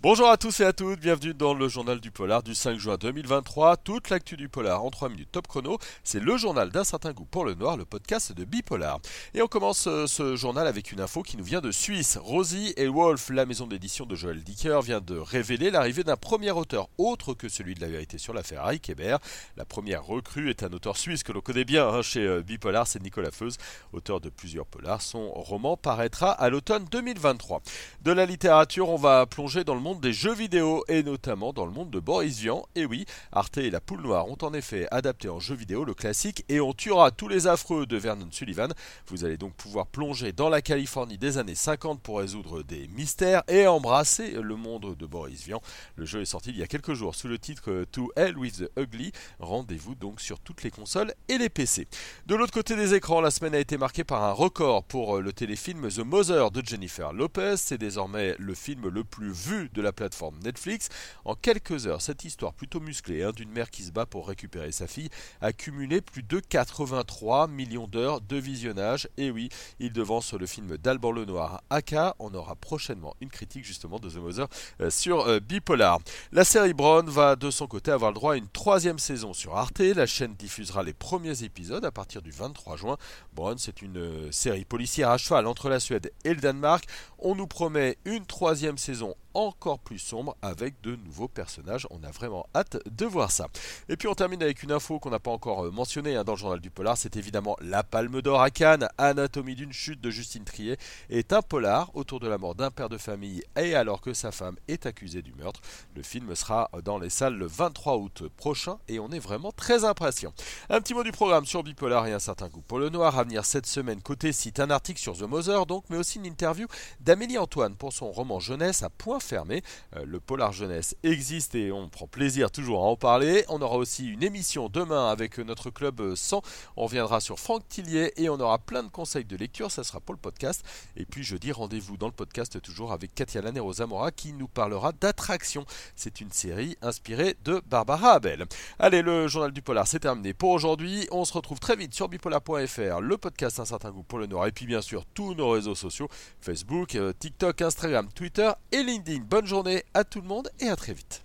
Bonjour à tous et à toutes, bienvenue dans le journal du polar du 5 juin 2023. Toute l'actu du polar en 3 minutes top chrono, c'est le journal d'un certain goût pour le noir, le podcast de Bipolar. Et on commence euh, ce journal avec une info qui nous vient de Suisse. Rosie et Wolf, la maison d'édition de Joël Dicker, vient de révéler l'arrivée d'un premier auteur autre que celui de la vérité sur l'affaire Ike Hébert. La première recrue est un auteur suisse que l'on connaît bien hein, chez euh, Bipolar, c'est Nicolas Feuz, auteur de plusieurs polars. Son roman paraîtra à l'automne 2023. De la littérature, on va plonger dans le monde des jeux vidéo et notamment dans le monde de Boris Vian. Et oui, Arte et la Poule Noire ont en effet adapté en jeu vidéo le classique et on tuera tous les affreux de Vernon Sullivan. Vous allez donc pouvoir plonger dans la Californie des années 50 pour résoudre des mystères et embrasser le monde de Boris Vian. Le jeu est sorti il y a quelques jours sous le titre To Hell with the Ugly. Rendez-vous donc sur toutes les consoles et les PC. De l'autre côté des écrans, la semaine a été marquée par un record pour le téléfilm The Mother de Jennifer Lopez. C'est désormais le film le plus vu de de la plateforme Netflix. En quelques heures, cette histoire plutôt musclée hein, d'une mère qui se bat pour récupérer sa fille a cumulé plus de 83 millions d'heures de visionnage. Et oui, il devance le film d'Alban Lenoir Aka. On aura prochainement une critique justement de The Mother euh, sur euh, Bipolar. La série Brown va de son côté avoir le droit à une troisième saison sur Arte. La chaîne diffusera les premiers épisodes à partir du 23 juin. Brown, c'est une euh, série policière à cheval entre la Suède et le Danemark. On nous promet une troisième saison encore plus sombre avec de nouveaux personnages. On a vraiment hâte de voir ça. Et puis on termine avec une info qu'on n'a pas encore euh, mentionnée hein, dans le journal du polar. C'est évidemment la Palme d'Or à Cannes. Anatomie d'une chute de Justine Trier est un polar autour de la mort d'un père de famille et alors que sa femme est accusée du meurtre. Le film sera dans les salles le 23 août prochain et on est vraiment très impatient. Un petit mot du programme sur Bipolar et un certain goût pour le noir à venir cette semaine. Côté site, un article sur The Mother donc, mais aussi une interview d'Amélie Antoine pour son roman jeunesse à point fermé. Euh, le polar jeunesse existe et on prend plaisir toujours à en parler. On aura aussi une émission demain avec notre club 100. On reviendra sur Franck Tillier et on aura plein de conseils de lecture. Ça sera pour le podcast. Et puis jeudi, rendez-vous dans le podcast toujours avec Katia Lanero Zamora qui nous parlera d'Attraction. C'est une série inspirée de Barbara Abel. Allez, le journal du polar, c'est terminé pour aujourd'hui. On se retrouve très vite sur bipolar.fr, le podcast Un certain goût pour le Nord et puis bien sûr tous nos réseaux sociaux Facebook, euh, TikTok, Instagram, Twitter et LinkedIn. Bonne journée à tout le monde et à très vite.